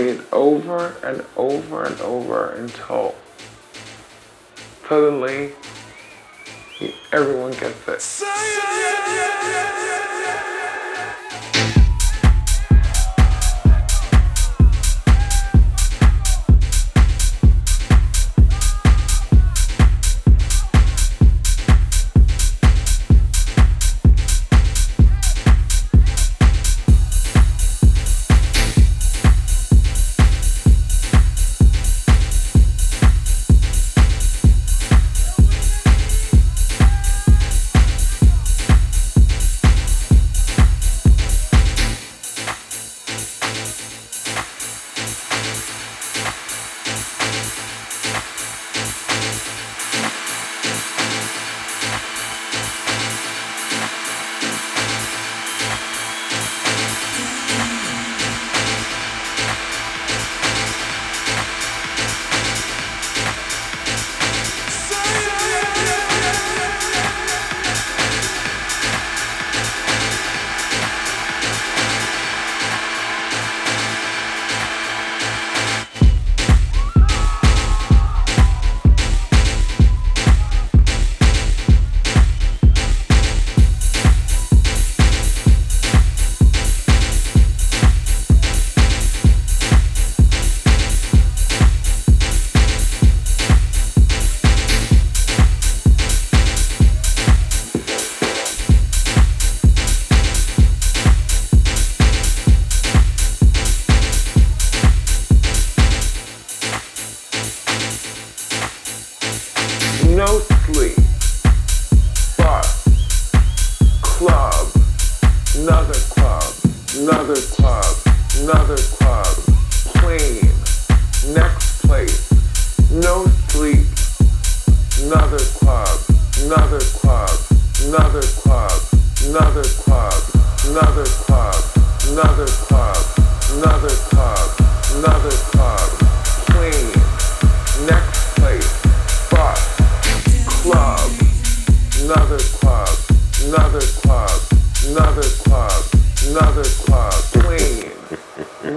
It over and over and over until suddenly everyone gets it.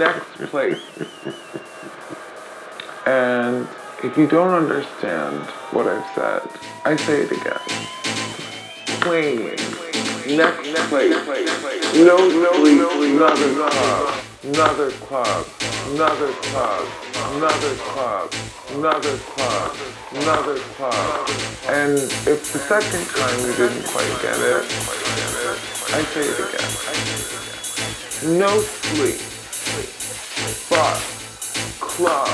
Next place, And if you don't understand what I've said, I say it again. Plane, next place, no sleep, another club, another club, another club, another club, another club, another club. And if the second time you didn't quite get it, I say it again. No sleep, bus, club,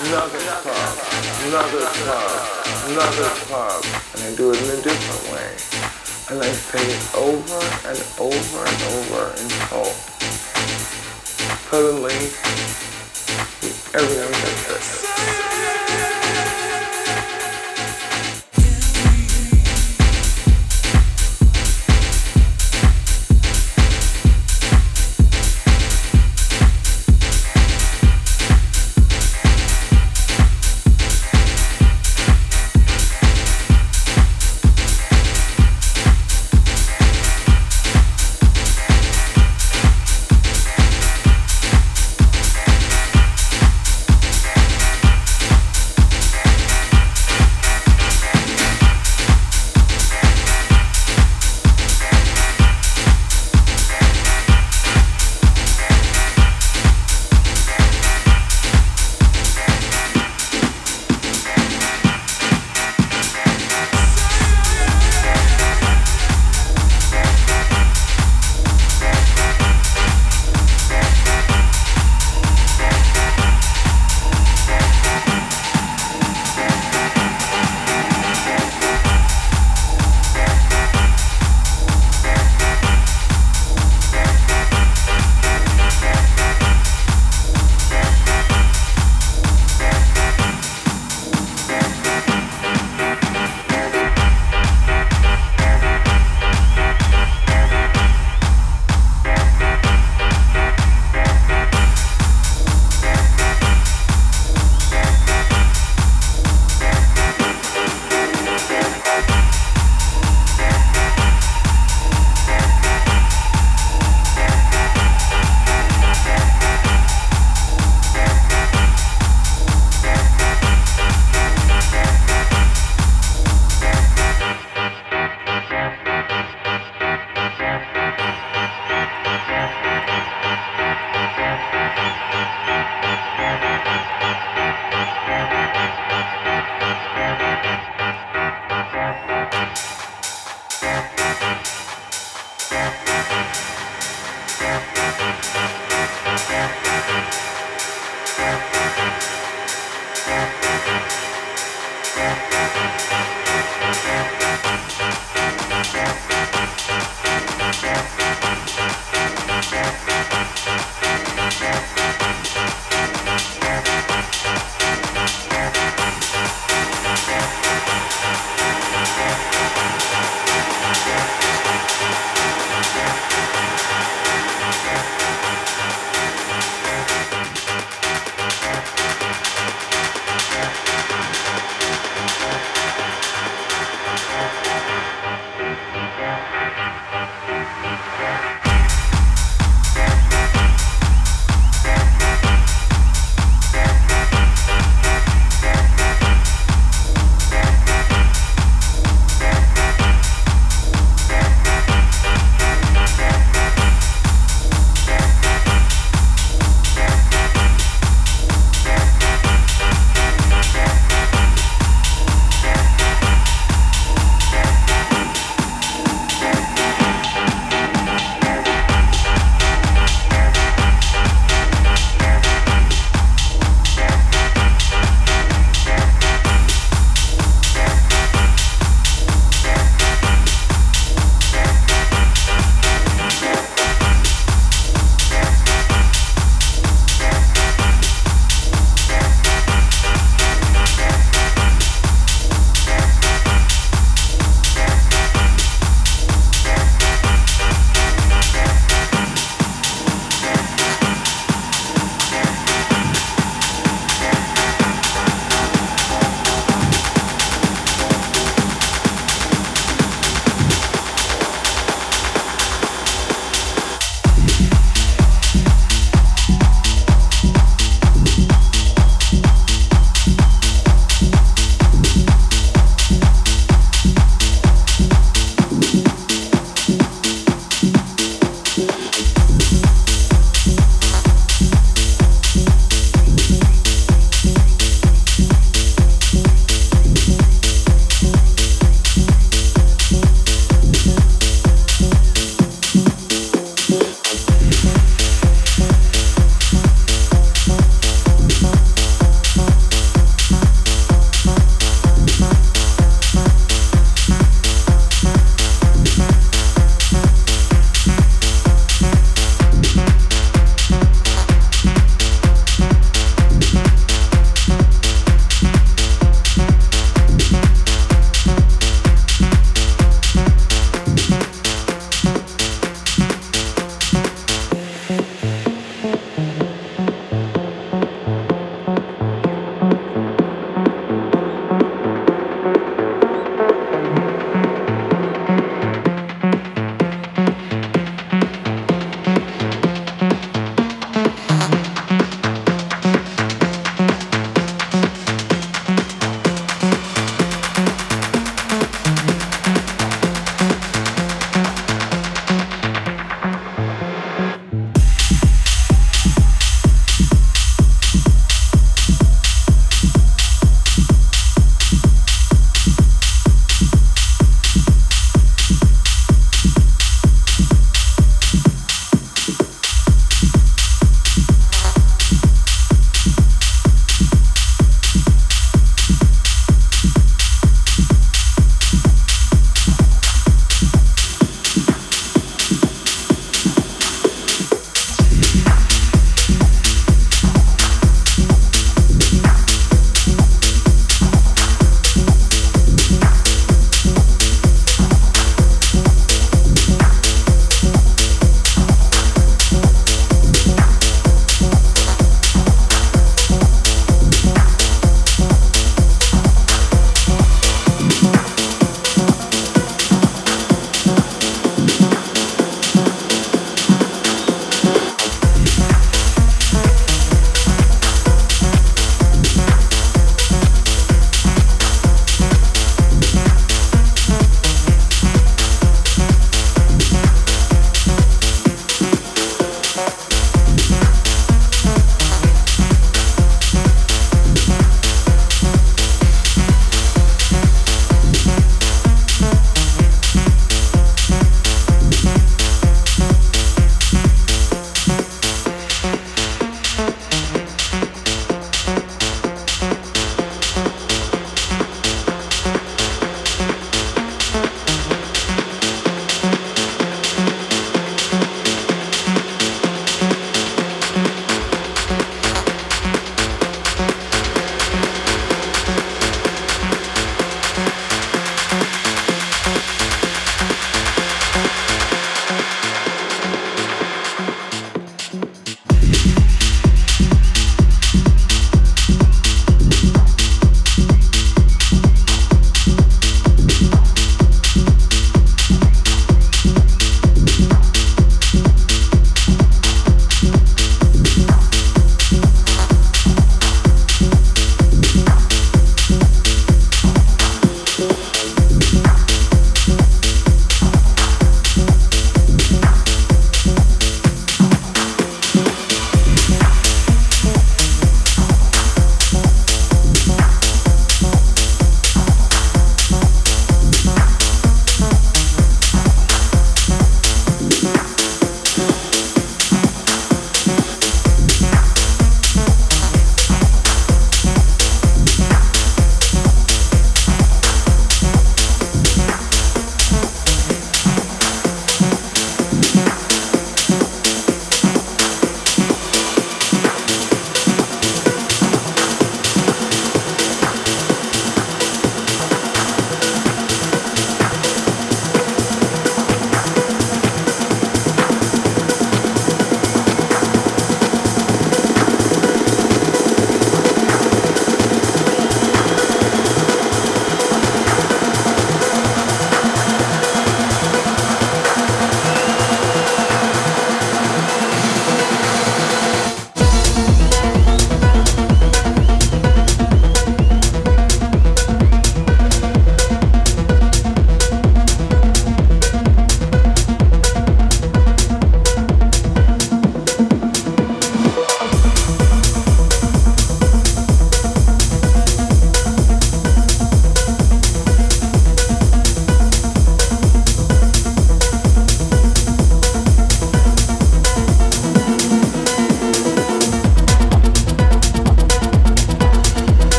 another club, another club, another club. And I do it in a different way. And I say it over and over and over until suddenly everyone gets it.